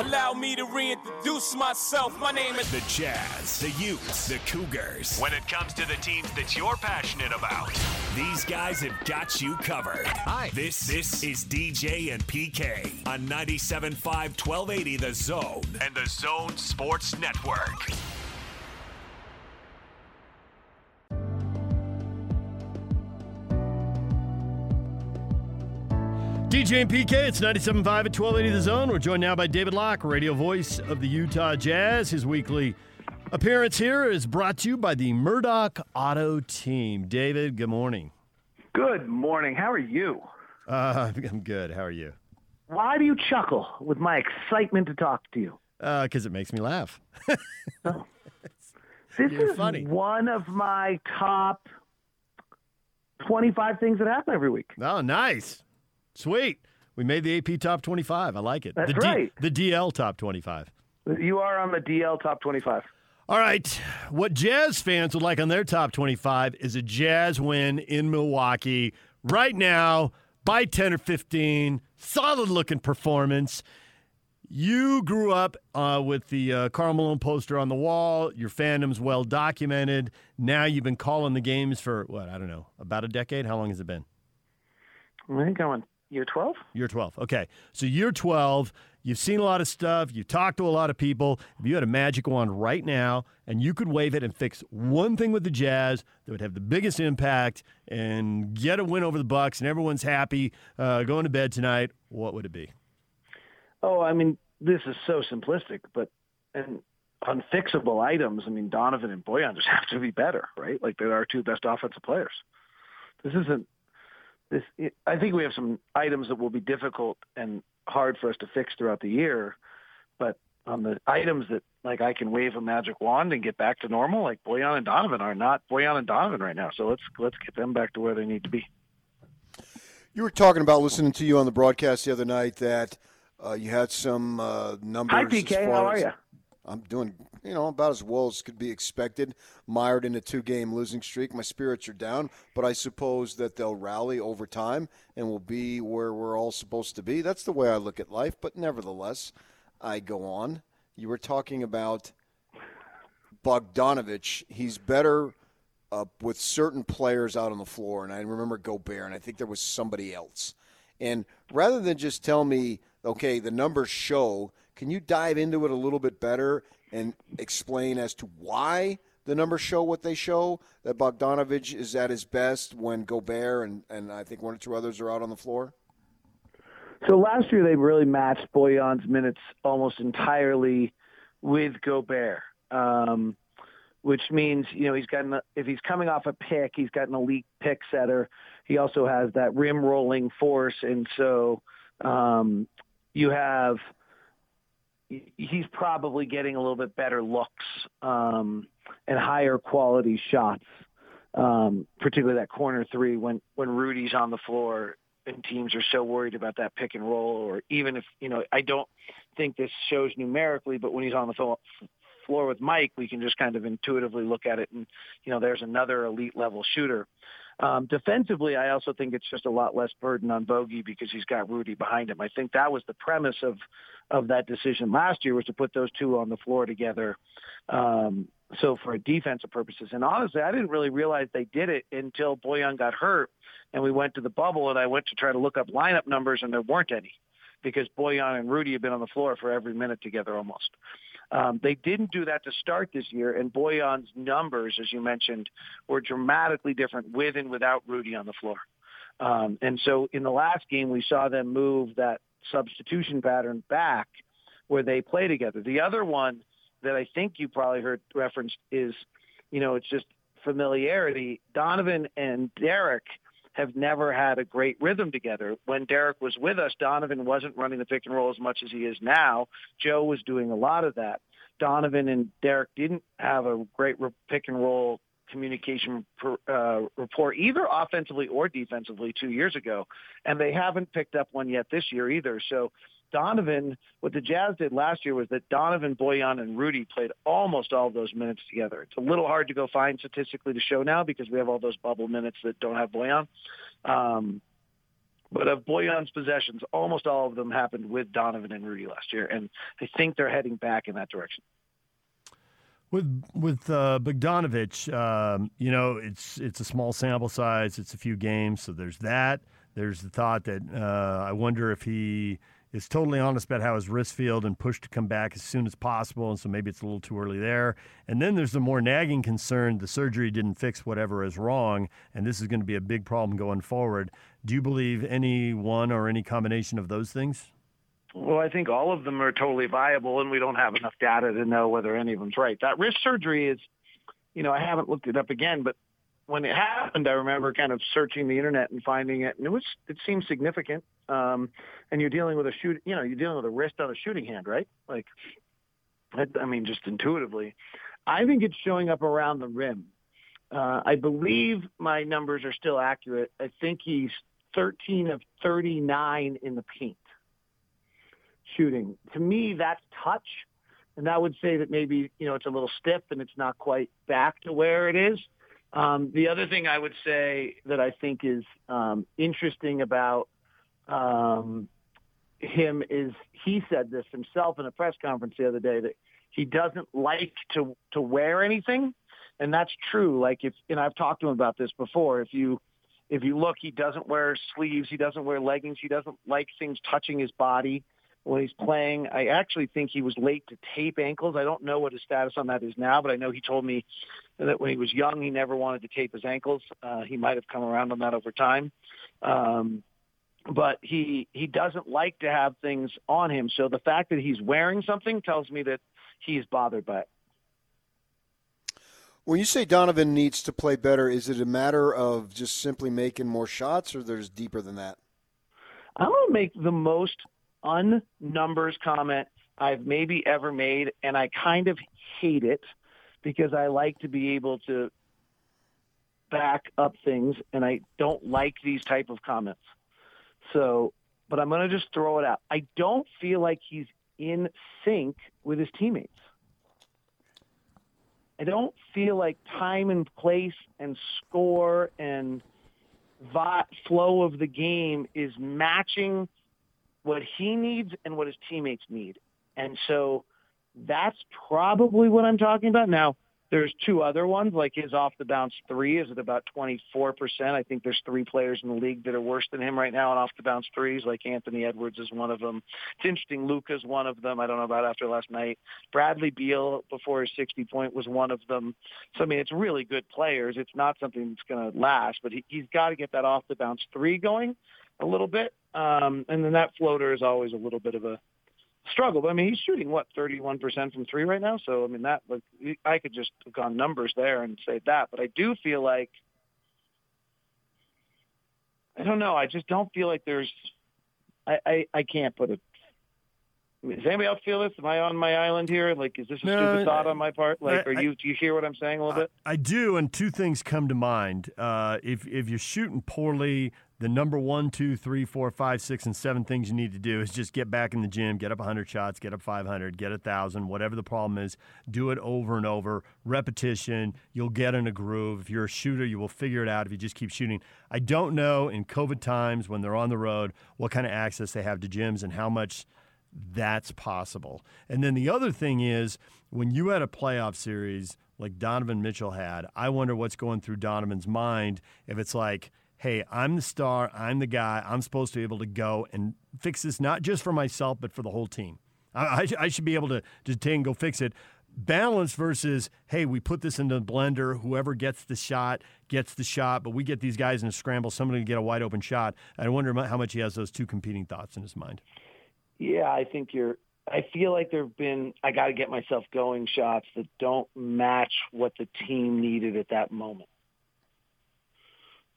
Allow me to reintroduce myself. My name is The Jazz, the Utes, the Cougars. When it comes to the teams that you're passionate about, these guys have got you covered. Hi. This this is DJ and PK on 97.5 1280 The Zone and the Zone Sports Network. DJ and PK, it's 97.5 at 1280 The Zone. We're joined now by David Locke, radio voice of the Utah Jazz. His weekly appearance here is brought to you by the Murdoch Auto Team. David, good morning. Good morning. How are you? Uh, I'm good. How are you? Why do you chuckle with my excitement to talk to you? Because Uh, it makes me laugh. This You're is funny. one of my top 25 things that happen every week. Oh, nice. Sweet. We made the AP Top 25. I like it. That's the D- right. the DL Top 25. You are on the DL top 25. All right. What Jazz fans would like on their top 25 is a Jazz win in Milwaukee right now by 10 or 15. Solid looking performance. You grew up uh, with the uh, Karl Malone poster on the wall. Your fandom's well documented. Now you've been calling the games for, what, I don't know, about a decade? How long has it been? I think I'm on year 12. Year 12. Okay. So year 12, you've seen a lot of stuff, you've talked to a lot of people. If you had a magic wand right now and you could wave it and fix one thing with the Jazz that would have the biggest impact and get a win over the Bucks and everyone's happy uh, going to bed tonight, what would it be? Oh, I mean, this is so simplistic, but and unfixable items. I mean, Donovan and Boyan just have to be better, right? Like they're our two best offensive players. This isn't this. I think we have some items that will be difficult and hard for us to fix throughout the year, but on the items that like I can wave a magic wand and get back to normal, like Boyan and Donovan are not Boyan and Donovan right now. So let's let's get them back to where they need to be. You were talking about listening to you on the broadcast the other night that uh, you had some uh, numbers. Hi PK, how are you? I'm doing, you know, about as well as could be expected. Mired in a two-game losing streak, my spirits are down, but I suppose that they'll rally over time and we'll be where we're all supposed to be. That's the way I look at life. But nevertheless, I go on. You were talking about Bogdanovich. He's better uh, with certain players out on the floor, and I remember Gobert, and I think there was somebody else. And rather than just tell me, okay, the numbers show, can you dive into it a little bit better and explain as to why the numbers show what they show? That Bogdanovich is at his best when Gobert and, and I think one or two others are out on the floor? So last year they really matched Boyan's minutes almost entirely with Gobert, um, which means you know he's got if he's coming off a pick, he's got an elite pick setter. He also has that rim rolling force, and so um, you have he's probably getting a little bit better looks um, and higher quality shots, um, particularly that corner three when when Rudy's on the floor and teams are so worried about that pick and roll, or even if you know, I don't think this shows numerically, but when he's on the flo- floor with Mike, we can just kind of intuitively look at it, and you know, there's another elite level shooter. Um, defensively, I also think it's just a lot less burden on Bogey because he's got Rudy behind him. I think that was the premise of of that decision last year was to put those two on the floor together. Um, so for defensive purposes, and honestly, I didn't really realize they did it until Boyan got hurt, and we went to the bubble, and I went to try to look up lineup numbers, and there weren't any because Boyan and Rudy have been on the floor for every minute together almost. Um, they didn't do that to start this year, and Boyan's numbers, as you mentioned, were dramatically different with and without Rudy on the floor. Um, and so in the last game, we saw them move that substitution pattern back where they play together. The other one that I think you probably heard referenced is, you know, it's just familiarity. Donovan and Derek have never had a great rhythm together. When Derek was with us, Donovan wasn't running the pick and roll as much as he is now. Joe was doing a lot of that. Donovan and Derek didn't have a great re- pick and roll communication per, uh, report either offensively or defensively two years ago, and they haven't picked up one yet this year either. So Donovan, what the Jazz did last year was that Donovan, Boyan, and Rudy played almost all of those minutes together. It's a little hard to go find statistically to show now because we have all those bubble minutes that don't have Boyan. Um, But of Bojan's possessions, almost all of them happened with Donovan and Rudy last year, and I think they're heading back in that direction. With with uh, Bogdanovich, um, you know, it's it's a small sample size. It's a few games, so there's that. There's the thought that uh, I wonder if he is totally honest about how his wrist feels and pushed to come back as soon as possible, and so maybe it's a little too early there. And then there's the more nagging concern: the surgery didn't fix whatever is wrong, and this is going to be a big problem going forward. Do you believe any one or any combination of those things? Well, I think all of them are totally viable, and we don't have enough data to know whether any of them's right. That wrist surgery is, you know, I haven't looked it up again, but when it happened, I remember kind of searching the internet and finding it, and it was it seemed significant. Um, and you're dealing with a shoot, you know, you're dealing with a wrist on a shooting hand, right? Like, I mean, just intuitively, I think it's showing up around the rim. Uh, I believe my numbers are still accurate. I think he's 13 of 39 in the paint shooting. To me, that's touch. And that would say that maybe, you know, it's a little stiff and it's not quite back to where it is. Um, the other thing I would say that I think is um, interesting about um, him is he said this himself in a press conference the other day that he doesn't like to to wear anything, and that's true. Like if and I've talked to him about this before. If you if you look, he doesn't wear sleeves, he doesn't wear leggings, he doesn't like things touching his body when he's playing. I actually think he was late to tape ankles. I don't know what his status on that is now, but I know he told me that when he was young, he never wanted to tape his ankles. Uh, he might have come around on that over time. Um, but he he doesn't like to have things on him. So the fact that he's wearing something tells me that he's bothered by it. When you say Donovan needs to play better, is it a matter of just simply making more shots, or there's deeper than that? I'm going to make the most unnumbers comment I've maybe ever made, and I kind of hate it because I like to be able to back up things, and I don't like these type of comments. So, but I'm going to just throw it out. I don't feel like he's in sync with his teammates. I don't feel like time and place and score and flow of the game is matching – what he needs and what his teammates need. And so that's probably what I'm talking about. Now, there's two other ones, like his off the bounce three is at about 24%. I think there's three players in the league that are worse than him right now on off the bounce threes, like Anthony Edwards is one of them. It's interesting, Luka's one of them. I don't know about after last night. Bradley Beal before his 60 point was one of them. So, I mean, it's really good players. It's not something that's going to last, but he, he's got to get that off the bounce three going a little bit. Um, and then that floater is always a little bit of a struggle. But I mean, he's shooting what 31% from three right now. So I mean, that like I could just look on numbers there and say that. But I do feel like I don't know. I just don't feel like there's. I I, I can't put it. does anybody else feel this? Am I on my island here? Like, is this a no, stupid thought on my part? Like, I, are you? Do you hear what I'm saying a little bit? I do, and two things come to mind. Uh, if if you're shooting poorly, the number one, two, three, four, five, six, and seven things you need to do is just get back in the gym, get up 100 shots, get up 500, get 1,000, whatever the problem is. Do it over and over. Repetition, you'll get in a groove. If you're a shooter, you will figure it out if you just keep shooting. I don't know in COVID times when they're on the road what kind of access they have to gyms and how much that's possible. And then the other thing is when you had a playoff series like Donovan Mitchell had, I wonder what's going through Donovan's mind if it's like, hey, I'm the star, I'm the guy, I'm supposed to be able to go and fix this, not just for myself, but for the whole team. I, I, I should be able to, to and go fix it. Balance versus, hey, we put this into the blender. Whoever gets the shot gets the shot, but we get these guys in a scramble. Somebody can get a wide open shot. I wonder how much he has those two competing thoughts in his mind. Yeah, I think you're. I feel like there have been. I got to get myself going shots that don't match what the team needed at that moment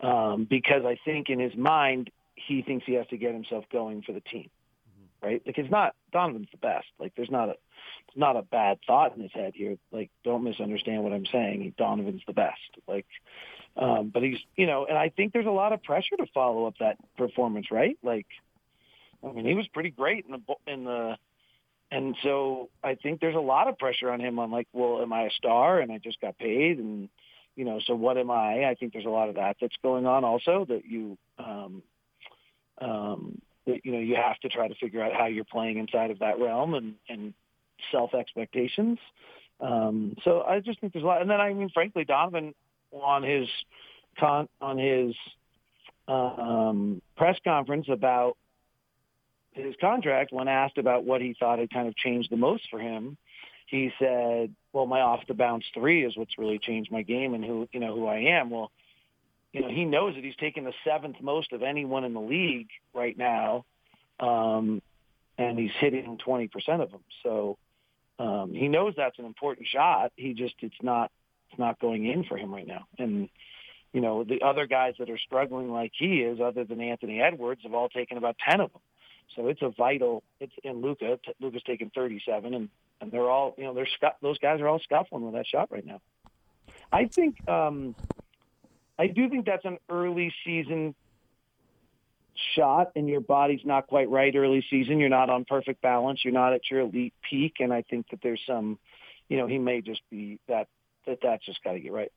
um, because I think in his mind he thinks he has to get himself going for the team, mm-hmm. right? Like it's not Donovan's the best. Like there's not a it's not a bad thought in his head here. Like don't misunderstand what I'm saying. Donovan's the best. Like, um, but he's you know, and I think there's a lot of pressure to follow up that performance, right? Like, I mean, he was pretty great in the in the. And so I think there's a lot of pressure on him on like, well, am I a star and I just got paid and you know, so what am I? I think there's a lot of that that's going on also that you, um, um, that, you know you have to try to figure out how you're playing inside of that realm and and self expectations. Um, so I just think there's a lot. And then I mean, frankly, Donovan on his con on his um, press conference about his contract, when asked about what he thought had kind of changed the most for him, he said, "Well, my off the bounce three is what's really changed my game and who you know who I am." Well, you know, he knows that he's taking the seventh most of anyone in the league right now, um, and he's hitting 20% of them. So um, he knows that's an important shot. He just it's not it's not going in for him right now. And you know, the other guys that are struggling like he is, other than Anthony Edwards, have all taken about 10 of them. So it's a vital. It's in Luka. Luka's taken 37, and and they're all you know they're those guys are all scuffling with that shot right now. I think um, I do think that's an early season shot and your body's not quite right early season. You're not on perfect balance. You're not at your elite peak. And I think that there's some, you know, he may just be that, that that's just got to get right.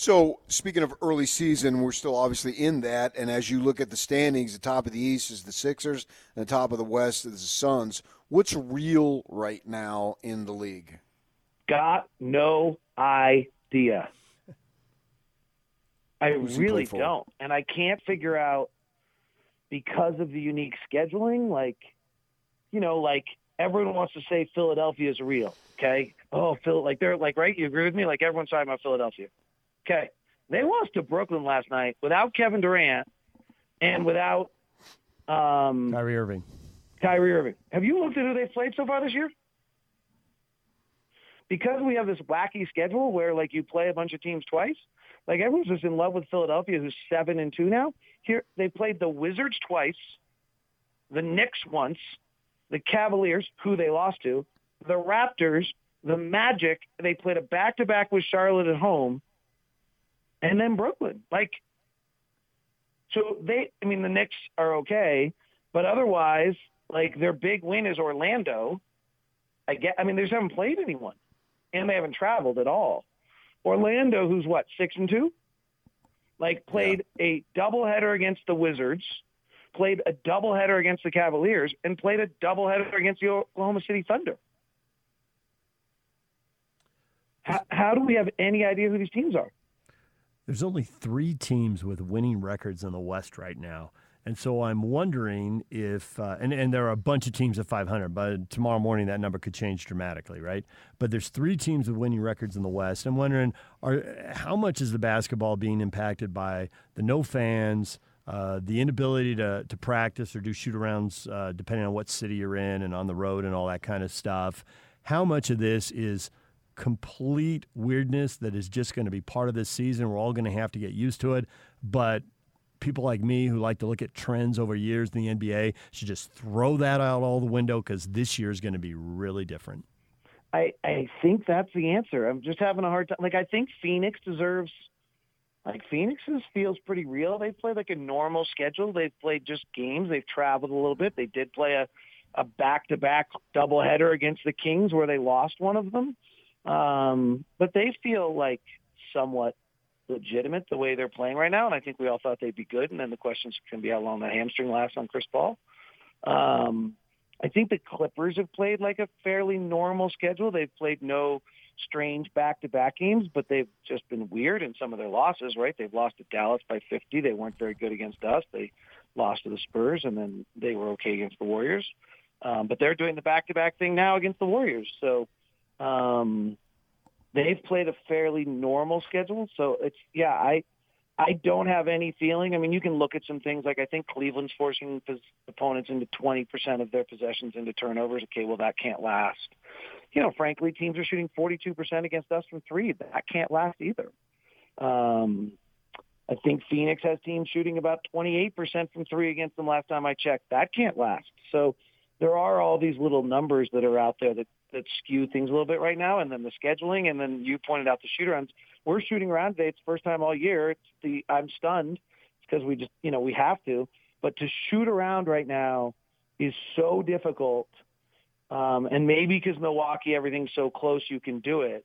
So, speaking of early season, we're still obviously in that. And as you look at the standings, the top of the East is the Sixers, and the top of the West is the Suns. What's real right now in the league? Got no idea. I really don't. And I can't figure out because of the unique scheduling, like, you know, like everyone wants to say Philadelphia is real. Okay. Oh, Phil, like they're like, right. You agree with me? Like everyone's talking about Philadelphia. Okay. They lost to Brooklyn last night without Kevin Durant and without um, Kyrie Irving. Kyrie Irving. Have you looked at who they've played so far this year? Because we have this wacky schedule where like you play a bunch of teams twice, like everyone's just in love with Philadelphia, who's seven and two now. Here they played the Wizards twice, the Knicks once, the Cavaliers, who they lost to, the Raptors, the Magic. They played a back to back with Charlotte at home, and then Brooklyn. Like, so they. I mean, the Knicks are okay, but otherwise, like their big win is Orlando. I get. I mean, they just haven't played anyone, and they haven't traveled at all. Orlando, who's what six and two, like played yeah. a doubleheader against the Wizards, played a doubleheader against the Cavaliers, and played a doubleheader against the Oklahoma City Thunder. How, how do we have any idea who these teams are? There's only three teams with winning records in the West right now. And so I'm wondering if, uh, and, and there are a bunch of teams at 500, but tomorrow morning that number could change dramatically, right? But there's three teams with winning records in the West. I'm wondering, are, how much is the basketball being impacted by the no fans, uh, the inability to, to practice or do shoot arounds, uh, depending on what city you're in and on the road and all that kind of stuff? How much of this is complete weirdness that is just going to be part of this season? We're all going to have to get used to it. But people like me who like to look at trends over years in the NBA should just throw that out all the window because this year is going to be really different. I, I think that's the answer. I'm just having a hard time. Like, I think Phoenix deserves, like, Phoenix's feels pretty real. They've played like a normal schedule. They've played just games. They've traveled a little bit. They did play a, a back-to-back doubleheader against the Kings where they lost one of them. Um, but they feel like somewhat legitimate the way they're playing right now, and I think we all thought they'd be good. And then the questions can be how long the hamstring lasts on Chris Paul. Um, I think the Clippers have played like a fairly normal schedule. They've played no strange back-to-back games, but they've just been weird in some of their losses. Right? They've lost to Dallas by 50. They weren't very good against us. They lost to the Spurs, and then they were okay against the Warriors. Um, but they're doing the back-to-back thing now against the Warriors. So um, they've played a fairly normal schedule. So it's yeah, I I don't have any feeling. I mean, you can look at some things like I think Cleveland's forcing opponents into 20% of their possessions into turnovers. Okay, well that can't last. You know, frankly, teams are shooting 42% against us from three. That can't last either. Um, I think Phoenix has teams shooting about 28% from three against them last time I checked. That can't last. So there are all these little numbers that are out there that that skew things a little bit right now, and then the scheduling, and then you pointed out the shoot arounds. We're shooting around today. It's first time all year. It's the I'm stunned because we just you know we have to, but to shoot around right now is so difficult. Um, and maybe because Milwaukee, everything's so close, you can do it.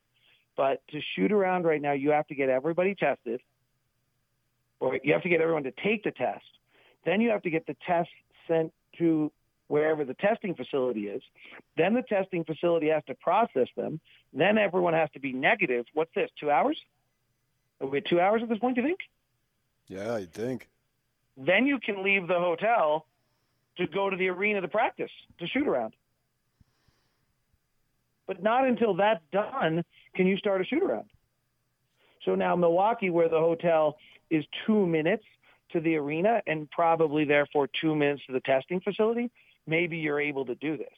But to shoot around right now, you have to get everybody tested, or you have to get everyone to take the test, Then you have to get the test sent to wherever the testing facility is. Then the testing facility has to process them. Then everyone has to be negative. What's this? Two hours? Are we at two hours at this point? Do you think? Yeah, I think. Then you can leave the hotel to go to the arena to practice to shoot around. But not until that's done can you start a shoot around. So now Milwaukee, where the hotel is two minutes to the arena and probably therefore two minutes to the testing facility, maybe you're able to do this.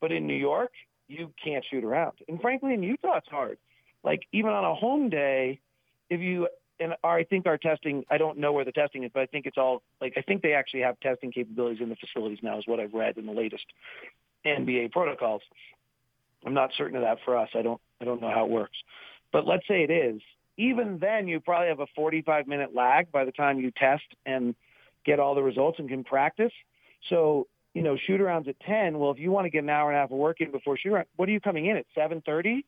But in New York, you can't shoot around. And frankly, in Utah, it's hard. Like even on a home day, if you and I think our testing, I don't know where the testing is, but I think it's all like I think they actually have testing capabilities in the facilities now, is what I've read in the latest NBA protocols. I'm not certain of that for us. I don't I don't know how it works. But let's say it is. Even then, you probably have a 45 minute lag by the time you test and get all the results and can practice. So, you know, shoot arounds at 10. Well, if you want to get an hour and a half of work in before shoot around, what are you coming in at 7:30?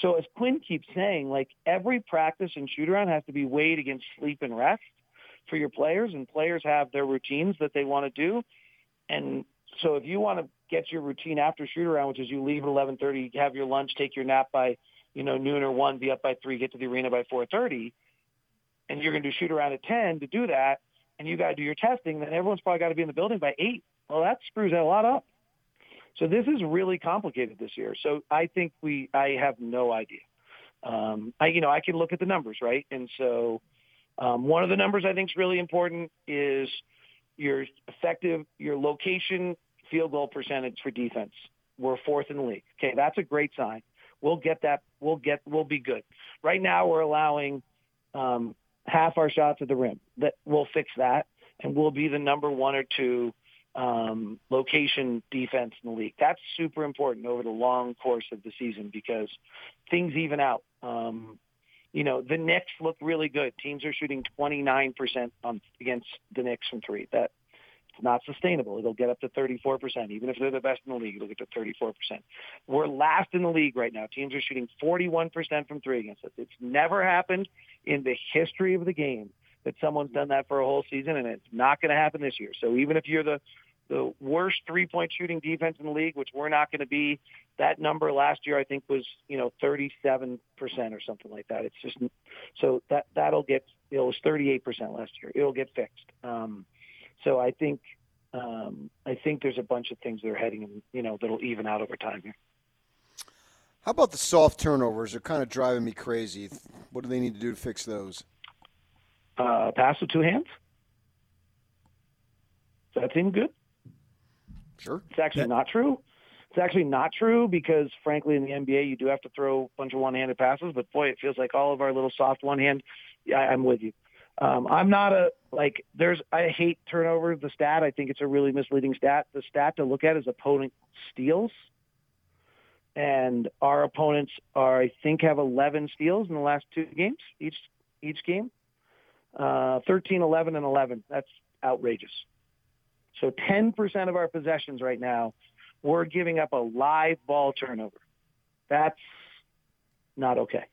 So as Quinn keeps saying, like every practice and shoot around has to be weighed against sleep and rest for your players, and players have their routines that they want to do. And so if you want to get your routine after shoot around, which is you leave at 11:30, have your lunch, take your nap by you know noon or one, be up by three, get to the arena by 4:30, and you're going to do shoot around at 10 to do that, and you got to do your testing, then everyone's probably got to be in the building by eight. Well, that screws that a lot up. So this is really complicated this year. So I think we, I have no idea. Um, I, you know, I can look at the numbers, right? And so um, one of the numbers I think is really important is your effective, your location field goal percentage for defense. We're fourth in the league. Okay, that's a great sign. We'll get that. We'll get. We'll be good. Right now, we're allowing um, half our shots at the rim. That we'll fix that, and we'll be the number one or two um, location defense in the league. That's super important over the long course of the season because things even out. Um, you know, the Knicks look really good. Teams are shooting 29% on, against the Knicks from three. That it's not sustainable. It'll get up to 34%. Even if they're the best in the league, it'll get to 34%. We're last in the league right now. Teams are shooting 41% from three against us. It's never happened in the history of the game that someone's done that for a whole season, and it's not going to happen this year. So even if you're the the worst three point shooting defense in the league, which we're not going to be. That number last year, I think, was you know 37 percent or something like that. It's just so that that'll get it was 38 percent last year. It'll get fixed. Um, so I think um, I think there's a bunch of things that are heading you know that'll even out over time here. How about the soft turnovers? They're kind of driving me crazy. What do they need to do to fix those? Uh, pass with two hands. Does that seem good? Sure. It's actually that, not true. It's actually not true because, frankly, in the NBA, you do have to throw a bunch of one-handed passes. But boy, it feels like all of our little soft one-hand. Yeah, I'm with you. Um, I'm not a like. There's I hate turnover. The stat I think it's a really misleading stat. The stat to look at is opponent steals, and our opponents are I think have 11 steals in the last two games each each game. Uh, 13, 11, and 11. That's outrageous. So 10% of our possessions right now, we're giving up a live ball turnover. That's not okay.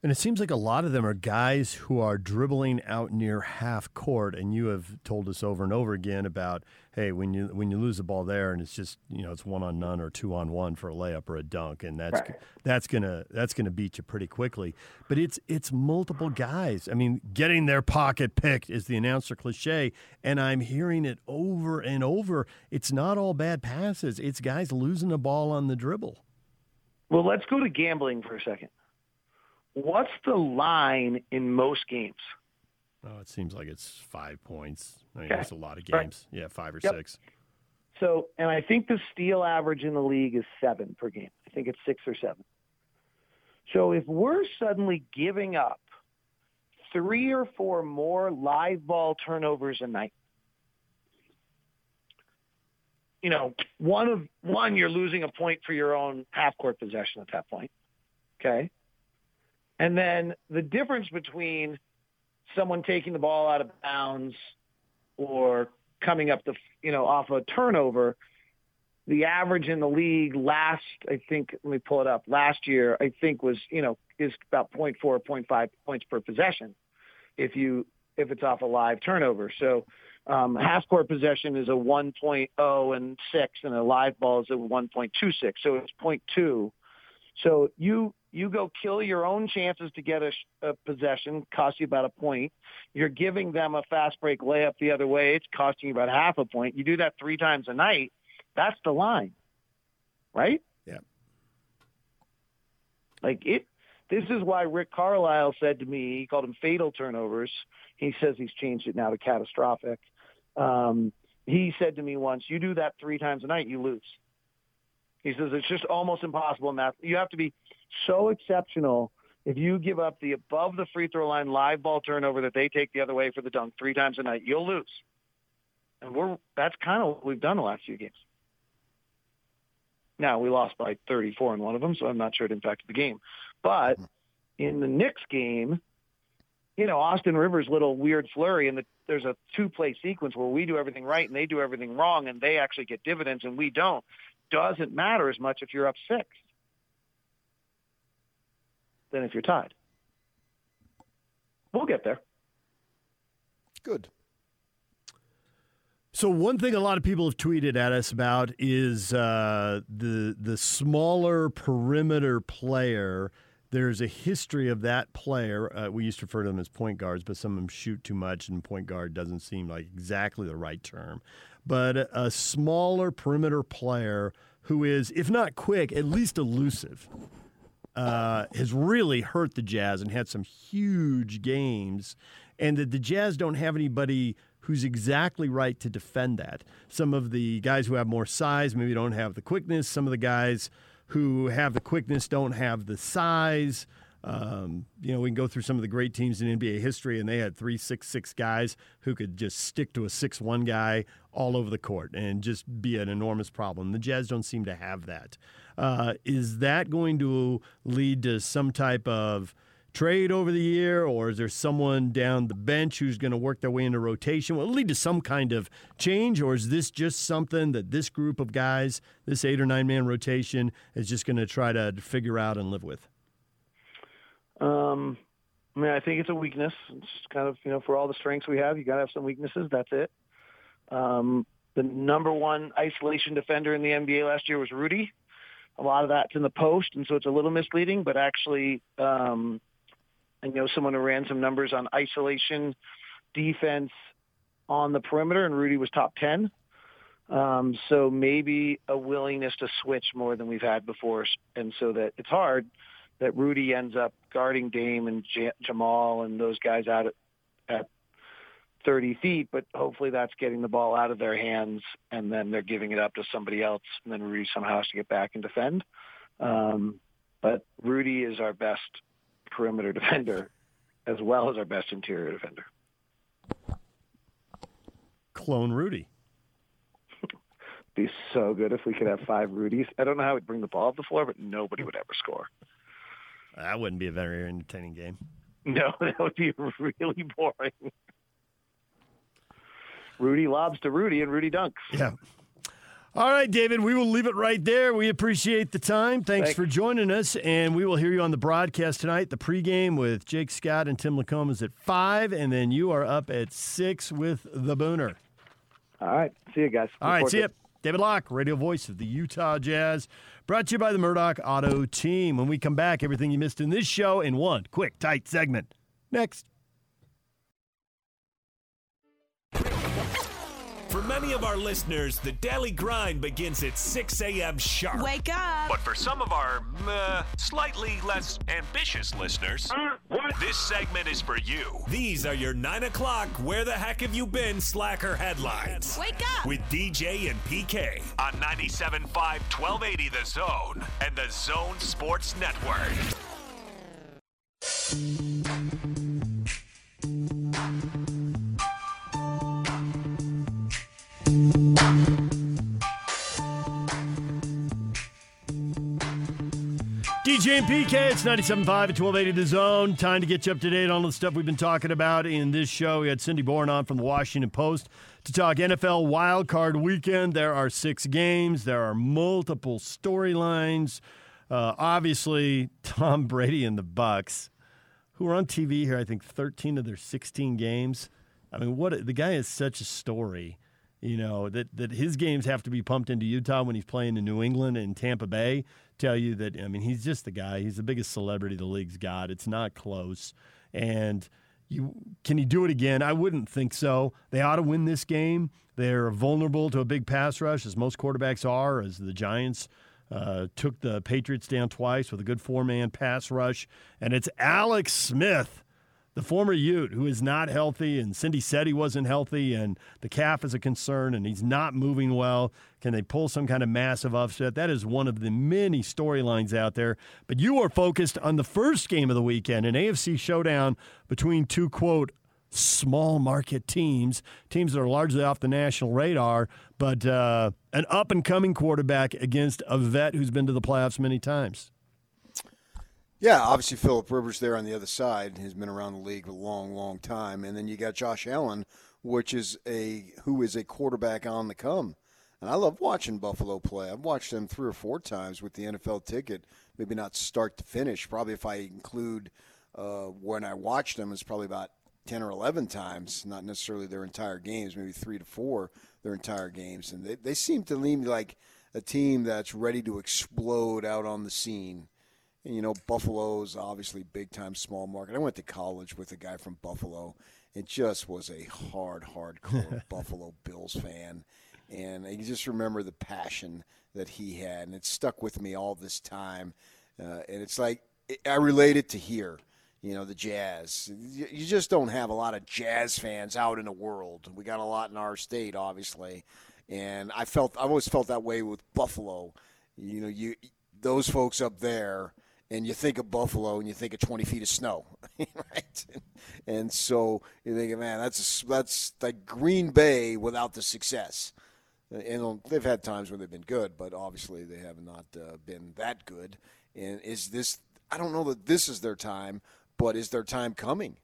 And it seems like a lot of them are guys who are dribbling out near half court. And you have told us over and over again about, hey, when you when you lose the ball there, and it's just you know it's one on none or two on one for a layup or a dunk, and that's right. that's gonna that's gonna beat you pretty quickly. But it's it's multiple guys. I mean, getting their pocket picked is the announcer cliche, and I'm hearing it over and over. It's not all bad passes. It's guys losing the ball on the dribble. Well, let's go to gambling for a second. What's the line in most games? Oh, it seems like it's five points. I mean, okay. there's a lot of games. Right. Yeah, five or yep. six. So, and I think the steal average in the league is seven per game. I think it's six or seven. So if we're suddenly giving up three or four more live ball turnovers a night, you know, one of one, you're losing a point for your own half court possession at that point. Okay. And then the difference between someone taking the ball out of bounds or coming up the, you know, off a turnover, the average in the league last, I think, let me pull it up, last year, I think was, you know, is about 0.4, 0.5 points per possession. If you, if it's off a live turnover. So um, half court possession is a 1.0 and six, and a live ball is a 1.26. So it's 0.2. So you you go kill your own chances to get a, a possession, cost you about a point. You're giving them a fast break layup the other way. It's costing you about half a point. You do that three times a night. That's the line, right? Yeah. Like it. This is why Rick Carlisle said to me, he called them fatal turnovers. He says he's changed it now to catastrophic. Um, he said to me once, "You do that three times a night, you lose." He says it's just almost impossible in math. You have to be so exceptional if you give up the above the free throw line live ball turnover that they take the other way for the dunk three times a night, you'll lose. And we're that's kind of what we've done the last few games. Now we lost by 34 in one of them, so I'm not sure it impacted the game. But mm-hmm. in the Knicks game, you know, Austin Rivers' little weird flurry, and the, there's a two-play sequence where we do everything right and they do everything wrong, and they actually get dividends and we don't. Doesn't matter as much if you're up six than if you're tied. We'll get there. Good. So one thing a lot of people have tweeted at us about is uh, the the smaller perimeter player. There's a history of that player. Uh, we used to refer to them as point guards, but some of them shoot too much, and point guard doesn't seem like exactly the right term. But a, a smaller perimeter player who is, if not quick, at least elusive, uh, has really hurt the Jazz and had some huge games, and that the Jazz don't have anybody who's exactly right to defend that. Some of the guys who have more size maybe don't have the quickness. Some of the guys who have the quickness don't have the size. Um, you know, we can go through some of the great teams in NBA history, and they had three six six guys who could just stick to a six one guy all over the court and just be an enormous problem. The Jazz don't seem to have that. Uh, is that going to lead to some type of trade over the year, or is there someone down the bench who's going to work their way into rotation? Will it lead to some kind of change, or is this just something that this group of guys, this eight or nine man rotation, is just going to try to figure out and live with? Um, I mean, I think it's a weakness. It's kind of, you know, for all the strengths we have, you got to have some weaknesses. That's it. Um, the number one isolation defender in the NBA last year was Rudy. A lot of that's in the post, and so it's a little misleading. But actually, um, I know someone who ran some numbers on isolation defense on the perimeter, and Rudy was top 10. Um, so maybe a willingness to switch more than we've had before, and so that it's hard that Rudy ends up guarding Dame and J- Jamal and those guys out at, at 30 feet, but hopefully that's getting the ball out of their hands and then they're giving it up to somebody else, and then Rudy somehow has to get back and defend. Um, but Rudy is our best perimeter defender as well as our best interior defender. Clone Rudy. Be so good if we could have five Rudies. I don't know how we'd bring the ball up the floor, but nobody would ever score. That wouldn't be a very entertaining game. No, that would be really boring. Rudy lobs to Rudy and Rudy dunks. Yeah. All right, David, we will leave it right there. We appreciate the time. Thanks, Thanks. for joining us. And we will hear you on the broadcast tonight. The pregame with Jake Scott and Tim Lacombe is at 5, and then you are up at 6 with the Booner. All right. See you guys. All Look right, see you. David Locke, radio voice of the Utah Jazz, brought to you by the Murdoch Auto Team. When we come back, everything you missed in this show in one quick, tight segment. Next. For many of our listeners, the daily grind begins at 6 a.m. sharp. Wake up! But for some of our uh, slightly less ambitious listeners, this segment is for you. These are your 9 o'clock Where the Heck Have You Been slacker headlines. Wake up! With DJ and PK on 97.5 1280 The Zone and The Zone Sports Network. And PK, it's 97.5 at 1280 The Zone. Time to get you up to date on all the stuff we've been talking about in this show. We had Cindy Boren on from the Washington Post to talk NFL Wild Card Weekend. There are six games, there are multiple storylines. Uh, obviously, Tom Brady and the Bucks. who are on TV here, I think 13 of their 16 games. I mean, what the guy is such a story. You know that that his games have to be pumped into Utah when he's playing in New England and Tampa Bay. Tell you that I mean he's just the guy. He's the biggest celebrity the league's got. It's not close. And you can he do it again? I wouldn't think so. They ought to win this game. They're vulnerable to a big pass rush, as most quarterbacks are, as the Giants uh, took the Patriots down twice with a good four man pass rush. And it's Alex Smith the former Ute who is not healthy, and Cindy said he wasn't healthy, and the calf is a concern, and he's not moving well. Can they pull some kind of massive upset? That is one of the many storylines out there. But you are focused on the first game of the weekend, an AFC showdown between two, quote, small market teams, teams that are largely off the national radar, but uh, an up and coming quarterback against a vet who's been to the playoffs many times. Yeah, obviously Philip Rivers there on the other side has been around the league a long, long time, and then you got Josh Allen, which is a who is a quarterback on the come. And I love watching Buffalo play. I've watched them three or four times with the NFL ticket, maybe not start to finish. Probably if I include uh, when I watched them, it's probably about ten or eleven times, not necessarily their entire games, maybe three to four their entire games. And they, they seem to lean like a team that's ready to explode out on the scene and, you know, Buffalo's obviously big time small market. I went to college with a guy from Buffalo. It just was a hard, hardcore Buffalo Bills fan. And I just remember the passion that he had. And it stuck with me all this time. Uh, and it's like, I relate it to here you know the jazz you just don't have a lot of jazz fans out in the world we got a lot in our state obviously and i felt i always felt that way with buffalo you know you those folks up there and you think of Buffalo and you think of 20 feet of snow, right? And so you think, man, that's that's like Green Bay without the success. And they've had times when they've been good, but obviously they have not uh, been that good. And is this? I don't know that this is their time, but is their time coming?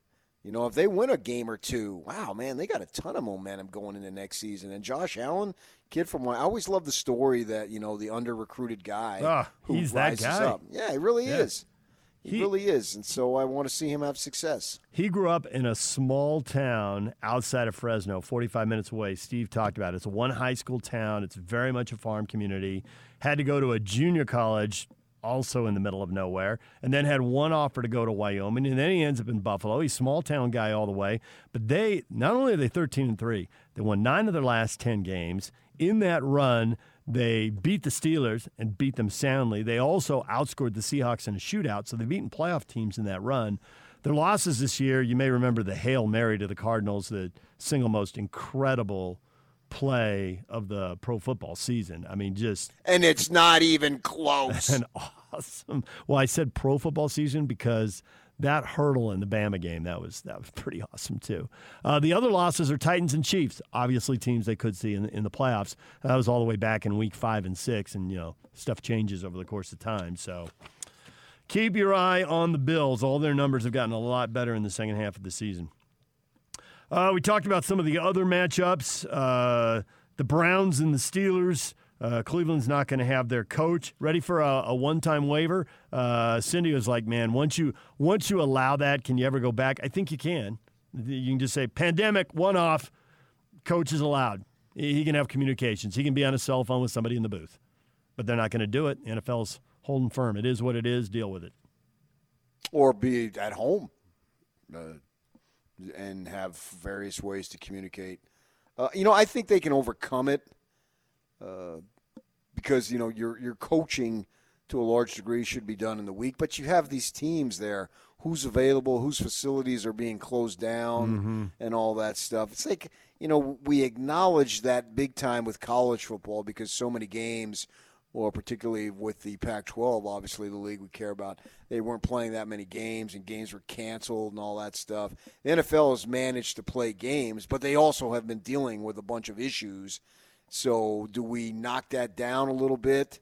You know, if they win a game or two, wow, man, they got a ton of momentum going into next season. And Josh Allen, kid from I always love the story that you know the under recruited guy oh, who he's rises that guy. up. Yeah, he really yeah. is. He, he, really is, and so I want to see him have success. He grew up in a small town outside of Fresno, 45 minutes away. Steve talked about it. It's a one high school town. It's very much a farm community. Had to go to a junior college also in the middle of nowhere, and then had one offer to go to Wyoming, and then he ends up in Buffalo. He's a small town guy all the way. But they not only are they 13 and three, they won nine of their last 10 games. In that run, they beat the Steelers and beat them soundly. They also outscored the Seahawks in a shootout, so they've beaten playoff teams in that run. Their losses this year, you may remember the Hail Mary to the Cardinals, the single most incredible play of the pro football season. I mean, just and it's not even close. An awesome. Well, I said pro football season because that hurdle in the Bama game that was that was pretty awesome too. Uh, the other losses are Titans and Chiefs, obviously teams they could see in, in the playoffs. That was all the way back in week five and six, and you know stuff changes over the course of time. So keep your eye on the Bills. All their numbers have gotten a lot better in the second half of the season. Uh, we talked about some of the other matchups. Uh, the Browns and the Steelers. Uh, Cleveland's not going to have their coach ready for a, a one-time waiver. Uh, Cindy was like, "Man, once you once you allow that, can you ever go back? I think you can. You can just say pandemic, one-off. Coach is allowed. He can have communications. He can be on a cell phone with somebody in the booth, but they're not going to do it. The NFL's holding firm. It is what it is. Deal with it. Or be at home. Uh, and have various ways to communicate. Uh, you know, I think they can overcome it uh, because you know your your coaching to a large degree should be done in the week, but you have these teams there. Who's available? Whose facilities are being closed down, mm-hmm. and all that stuff. It's like you know we acknowledge that big time with college football because so many games or particularly with the Pac 12, obviously the league we care about, they weren't playing that many games and games were canceled and all that stuff. The NFL has managed to play games, but they also have been dealing with a bunch of issues. So, do we knock that down a little bit?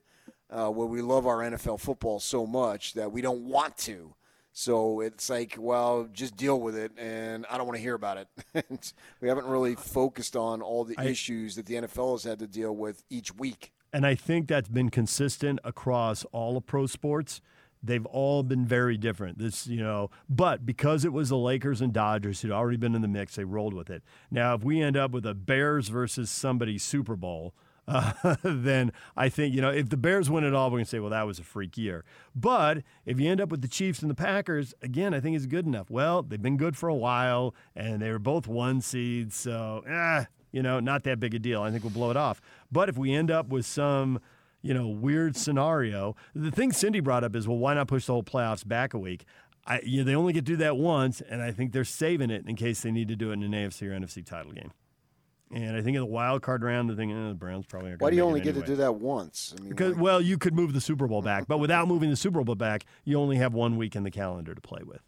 Uh, where we love our NFL football so much that we don't want to. So it's like, well, just deal with it, and I don't want to hear about it. we haven't really focused on all the I, issues that the NFL has had to deal with each week. And I think that's been consistent across all of pro sports They've all been very different. This, you know, but because it was the Lakers and Dodgers who'd already been in the mix, they rolled with it. Now, if we end up with a Bears versus somebody Super Bowl, uh, then I think, you know, if the Bears win it all, we're going to say, well, that was a freak year. But if you end up with the Chiefs and the Packers, again, I think it's good enough. Well, they've been good for a while, and they were both one seeds, so, eh, you know, not that big a deal. I think we'll blow it off. But if we end up with some you know, weird scenario. The thing Cindy brought up is, well, why not push the whole playoffs back a week? I, you know, they only get to do that once, and I think they're saving it in case they need to do it in an AFC or NFC title game. And I think in the wild card round, the thing, eh, the Browns probably are. Why do you only get anyway. to do that once? I mean, because like... well, you could move the Super Bowl back, but without moving the Super Bowl back, you only have one week in the calendar to play with.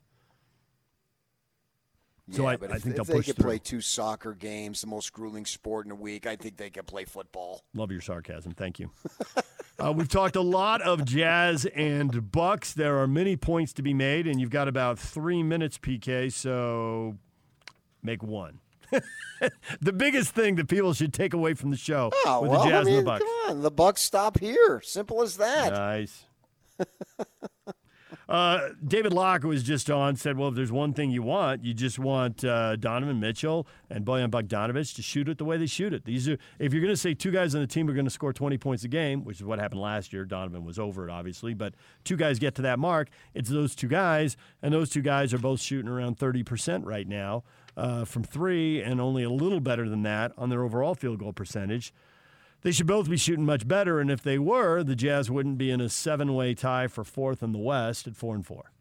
So yeah, I, but I if, think if they could play two soccer games, the most grueling sport in a week, I think they could play football. Love your sarcasm. Thank you. uh, we've talked a lot of Jazz and Bucks. There are many points to be made, and you've got about three minutes, PK. So make one. the biggest thing that people should take away from the show oh, with well, the Jazz I mean, and the Bucks. Come on, the Bucks stop here. Simple as that. Nice. Uh, David Locke was just on said, well, if there's one thing you want, you just want uh, Donovan Mitchell and Bojan Bogdanovic to shoot it the way they shoot it. These are if you're going to say two guys on the team are going to score 20 points a game, which is what happened last year. Donovan was over it, obviously, but two guys get to that mark. It's those two guys, and those two guys are both shooting around 30% right now uh, from three, and only a little better than that on their overall field goal percentage. They should both be shooting much better, and if they were, the Jazz wouldn't be in a seven-way tie for fourth in the West at four and four.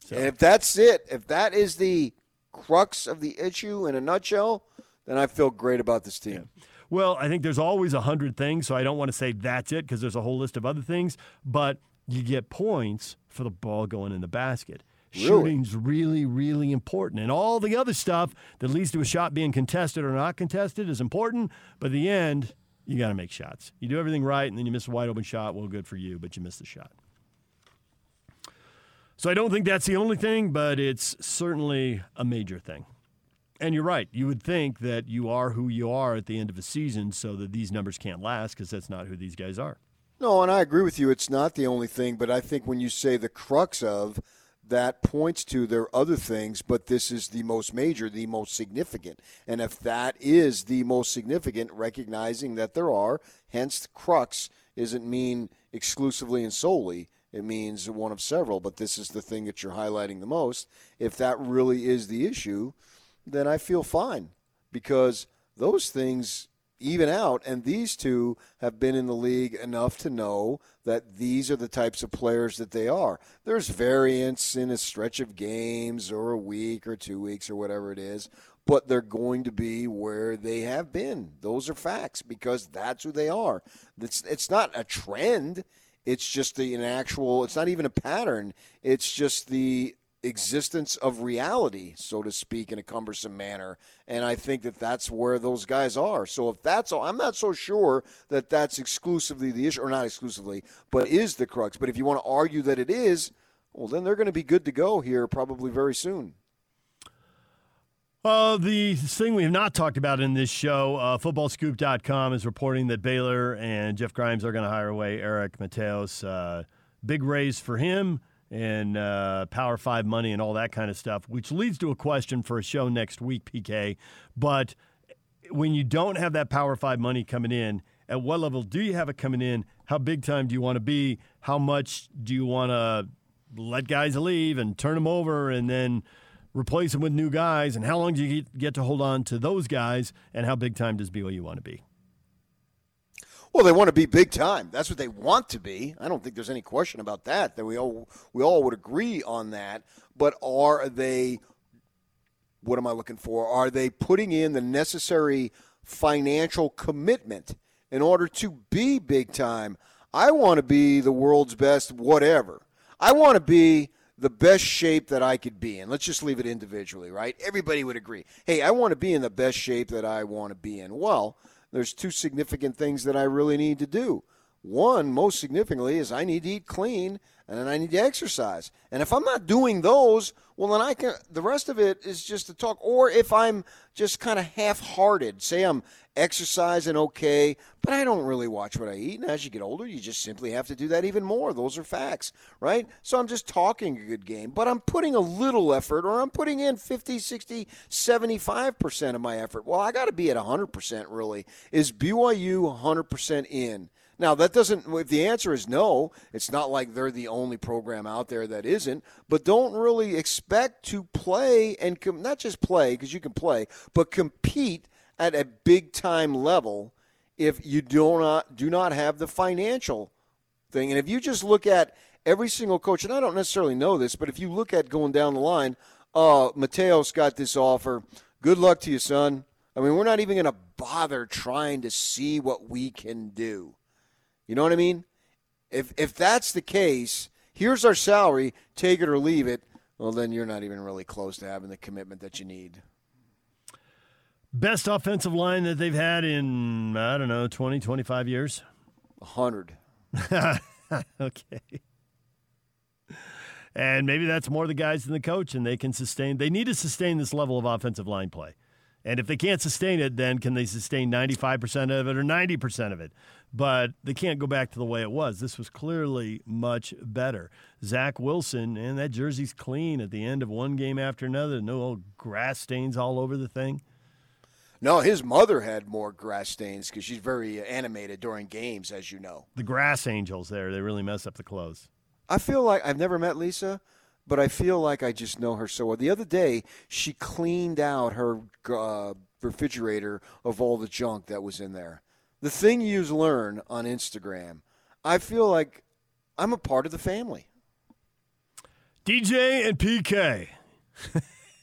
So. And if that's it, if that is the crux of the issue in a nutshell, then I feel great about this team. Yeah. Well, I think there's always a hundred things, so I don't want to say that's it because there's a whole list of other things. But you get points for the ball going in the basket. Really? Shooting's really, really important. And all the other stuff that leads to a shot being contested or not contested is important. But at the end, you got to make shots. You do everything right, and then you miss a wide open shot. Well, good for you, but you missed the shot. So I don't think that's the only thing, but it's certainly a major thing. And you're right. You would think that you are who you are at the end of a season so that these numbers can't last because that's not who these guys are. No, and I agree with you. It's not the only thing, but I think when you say the crux of that points to there are other things, but this is the most major, the most significant. And if that is the most significant, recognizing that there are, hence crux isn't mean exclusively and solely. It means one of several, but this is the thing that you're highlighting the most. If that really is the issue, then I feel fine because those things even out. And these two have been in the league enough to know that these are the types of players that they are. There's variance in a stretch of games or a week or two weeks or whatever it is, but they're going to be where they have been. Those are facts because that's who they are. It's, it's not a trend. It's just the, an actual, it's not even a pattern. It's just the existence of reality, so to speak, in a cumbersome manner. And I think that that's where those guys are. So if that's all, I'm not so sure that that's exclusively the issue, or not exclusively, but is the crux. But if you want to argue that it is, well, then they're going to be good to go here probably very soon. Uh, the thing we have not talked about in this show, uh, footballscoop.com is reporting that Baylor and Jeff Grimes are going to hire away Eric Mateos. Uh, big raise for him and uh, Power Five money and all that kind of stuff, which leads to a question for a show next week, PK. But when you don't have that Power Five money coming in, at what level do you have it coming in? How big time do you want to be? How much do you want to let guys leave and turn them over and then replace them with new guys? And how long do you get to hold on to those guys? And how big time does BYU want to be? Well, they want to be big time. That's what they want to be. I don't think there's any question about that. That we all we all would agree on that. But are they? What am I looking for? Are they putting in the necessary financial commitment in order to be big time? I want to be the world's best, whatever. I want to be the best shape that I could be in. Let's just leave it individually, right? Everybody would agree. Hey, I want to be in the best shape that I want to be in. Well, there's two significant things that I really need to do. One, most significantly, is I need to eat clean and then I need to exercise. And if I'm not doing those, well, then I can. The rest of it is just to talk. Or if I'm just kind of half-hearted, say I'm exercising okay, but I don't really watch what I eat. And as you get older, you just simply have to do that even more. Those are facts, right? So I'm just talking a good game, but I'm putting a little effort, or I'm putting in 50, 60, 75% of my effort. Well, I got to be at 100% really. Is BYU 100% in? Now, that doesn't, if the answer is no, it's not like they're the only program out there that isn't, but don't really expect to play and com- not just play, because you can play, but compete at a big time level if you do not, do not have the financial thing. And if you just look at every single coach, and I don't necessarily know this, but if you look at going down the line, uh, Mateos got this offer. Good luck to you, son. I mean, we're not even going to bother trying to see what we can do. You know what I mean? If if that's the case, here's our salary, take it or leave it. Well, then you're not even really close to having the commitment that you need. Best offensive line that they've had in I don't know 20, 25 years. Hundred. okay. And maybe that's more the guys than the coach, and they can sustain. They need to sustain this level of offensive line play. And if they can't sustain it, then can they sustain 95% of it or 90% of it? But they can't go back to the way it was. This was clearly much better. Zach Wilson, and that jersey's clean at the end of one game after another. No old grass stains all over the thing. No, his mother had more grass stains because she's very animated during games, as you know. The grass angels there, they really mess up the clothes. I feel like I've never met Lisa, but I feel like I just know her so well. The other day, she cleaned out her uh, refrigerator of all the junk that was in there. The thing you learn on Instagram, I feel like I'm a part of the family. DJ and PK.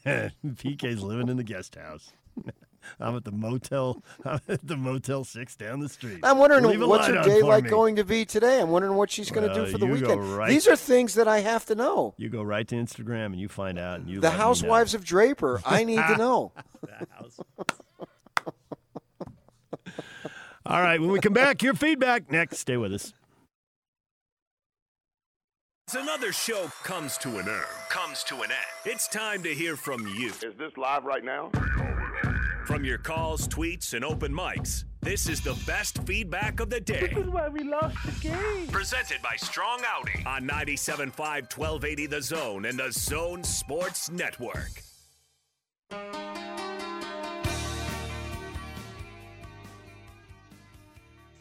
PK's living in the guest house. I'm at the motel. I'm at the Motel Six down the street. I'm wondering what's her day like me. going to be today. I'm wondering what she's going to do for the weekend. Right These are things that I have to know. You go right to Instagram and you find out. And you the Housewives of Draper. I need to know. All right. When we come back, your feedback next. Stay with us. As another show comes to an end, comes to an end. It's time to hear from you. Is this live right now? From your calls, tweets, and open mics, this is the best feedback of the day. This is why we lost the game. Presented by Strong Audi on 97.5 1280 The Zone and the Zone Sports Network.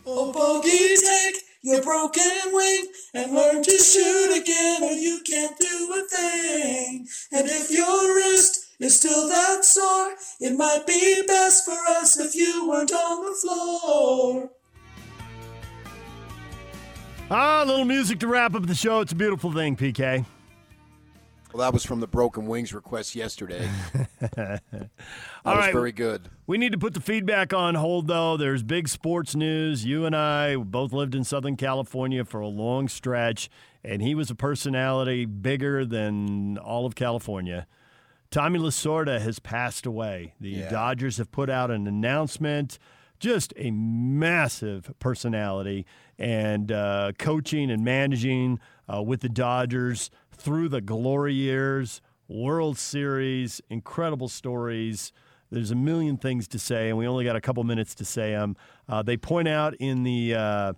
Oh, bogey, take your broken wing and learn to shoot again, or you can't do a thing. And if your wrist is still that sore. It might be best for us if you weren't on the floor. Ah, a little music to wrap up the show. It's a beautiful thing, PK. Well, that was from the Broken Wings request yesterday. that All was right. very good. We need to put the feedback on hold, though. There's big sports news. You and I both lived in Southern California for a long stretch, and he was a personality bigger than all of California. Tommy Lasorda has passed away. The yeah. Dodgers have put out an announcement. Just a massive personality and uh, coaching and managing uh, with the Dodgers through the glory years, World Series, incredible stories. There's a million things to say, and we only got a couple minutes to say them. Uh, they point out in the uh,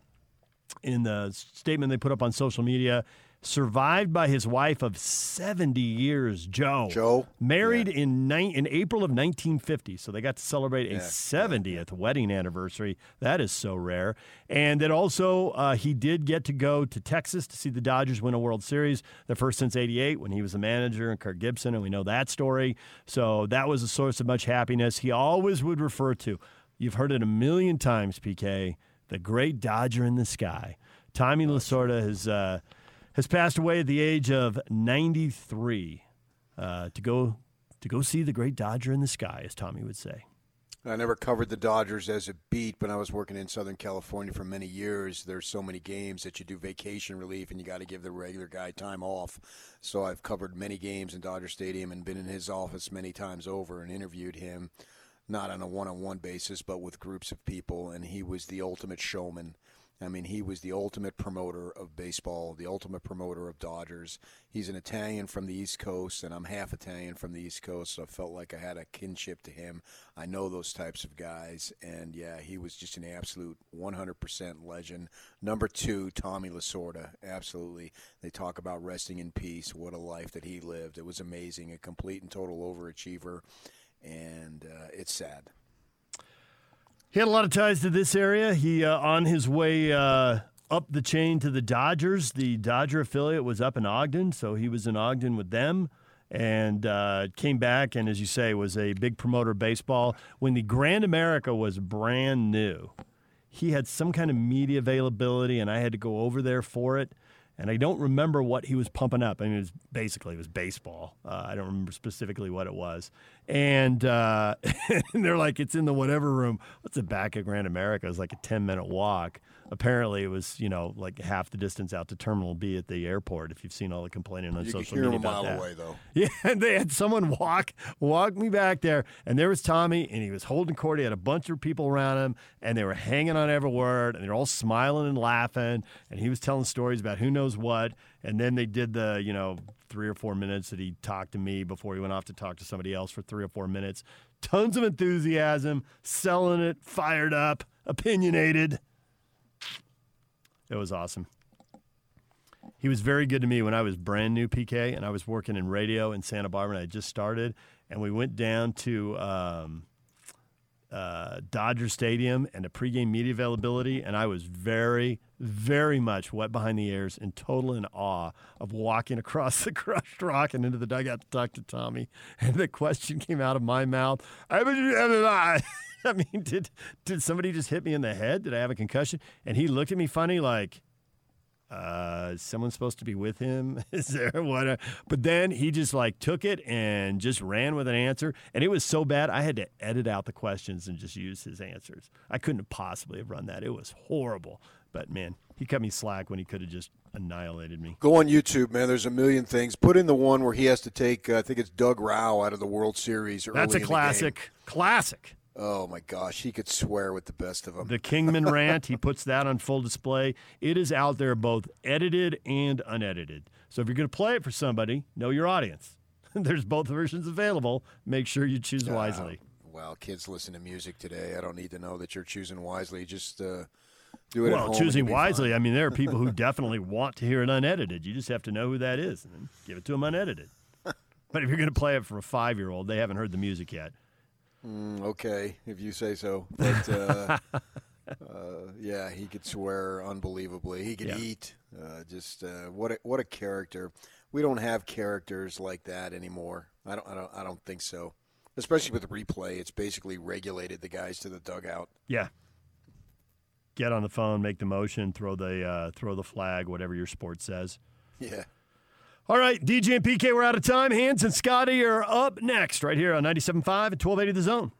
in the statement they put up on social media survived by his wife of 70 years, Jo. Jo. Married yeah. in ni- in April of 1950. So they got to celebrate a yeah. 70th yeah. wedding anniversary. That is so rare. And then also, uh, he did get to go to Texas to see the Dodgers win a World Series, the first since 88 when he was the manager and Kirk Gibson, and we know that story. So that was a source of much happiness. He always would refer to, you've heard it a million times, PK, the great Dodger in the sky. Tommy Lasorda has. Uh, has passed away at the age of 93 uh, to go to go see the great Dodger in the sky, as Tommy would say. I never covered the Dodgers as a beat, but I was working in Southern California for many years. There's so many games that you do vacation relief, and you got to give the regular guy time off. So I've covered many games in Dodger Stadium and been in his office many times over and interviewed him, not on a one-on-one basis, but with groups of people. And he was the ultimate showman I mean, he was the ultimate promoter of baseball, the ultimate promoter of Dodgers. He's an Italian from the East Coast, and I'm half Italian from the East Coast, so I felt like I had a kinship to him. I know those types of guys, and yeah, he was just an absolute 100% legend. Number two, Tommy Lasorda, absolutely. They talk about resting in peace. What a life that he lived. It was amazing, a complete and total overachiever, and uh, it's sad. He had a lot of ties to this area. He uh, on his way uh, up the chain to the Dodgers. The Dodger affiliate was up in Ogden, so he was in Ogden with them and uh, came back and, as you say, was a big promoter of baseball when the Grand America was brand new. He had some kind of media availability, and I had to go over there for it and I don't remember what he was pumping up. I mean, it was basically it was baseball. Uh, I don't remember specifically what it was. And, uh, and they're like, it's in the whatever room. What's the back of Grand America? It's like a ten minute walk apparently it was you know like half the distance out to Terminal B at the airport. If you've seen all the complaining on you social media about a mile that. away though. Yeah, and they had someone walk walk me back there, and there was Tommy, and he was holding court. He had a bunch of people around him, and they were hanging on every word, and they're all smiling and laughing, and he was telling stories about who knows what, and then they did the you know three or four minutes that he talked to me before he went off to talk to somebody else for three or four minutes. Tons of enthusiasm, selling it, fired up, opinionated. It was awesome. He was very good to me when I was brand new PK and I was working in radio in Santa Barbara and I just started. And we went down to um, uh, Dodger Stadium and the pregame media availability. And I was very, very much wet behind the ears and total in awe of walking across the crushed rock and into the dugout to talk to Tommy. And the question came out of my mouth. I mean, did did somebody just hit me in the head? Did I have a concussion? And he looked at me funny, like, uh, is someone supposed to be with him? Is there what? A, but then he just like took it and just ran with an answer, and it was so bad I had to edit out the questions and just use his answers. I couldn't possibly have run that. It was horrible. But man, he cut me slack when he could have just annihilated me. Go on YouTube, man. There's a million things. Put in the one where he has to take, uh, I think it's Doug Rau out of the World Series. That's a classic. Classic. Oh my gosh, he could swear with the best of them. The Kingman rant, he puts that on full display. It is out there both edited and unedited. So if you're going to play it for somebody, know your audience. There's both versions available. Make sure you choose wisely. Uh, well, kids listen to music today. I don't need to know that you're choosing wisely. Just uh, do it. Well, choosing wisely. Fine. I mean, there are people who definitely want to hear it unedited. You just have to know who that is and give it to them unedited. but if you're going to play it for a five year old, they haven't heard the music yet. Mm, okay, if you say so. But uh, uh, yeah, he could swear unbelievably. He could yeah. eat. Uh, just uh, what a, what a character. We don't have characters like that anymore. I don't. I don't. I don't think so. Especially with replay, it's basically regulated the guys to the dugout. Yeah. Get on the phone, make the motion, throw the uh, throw the flag, whatever your sport says. Yeah. All right, DJ and PK, we're out of time. Hans and Scotty are up next right here on 97.5 at 1280 The Zone.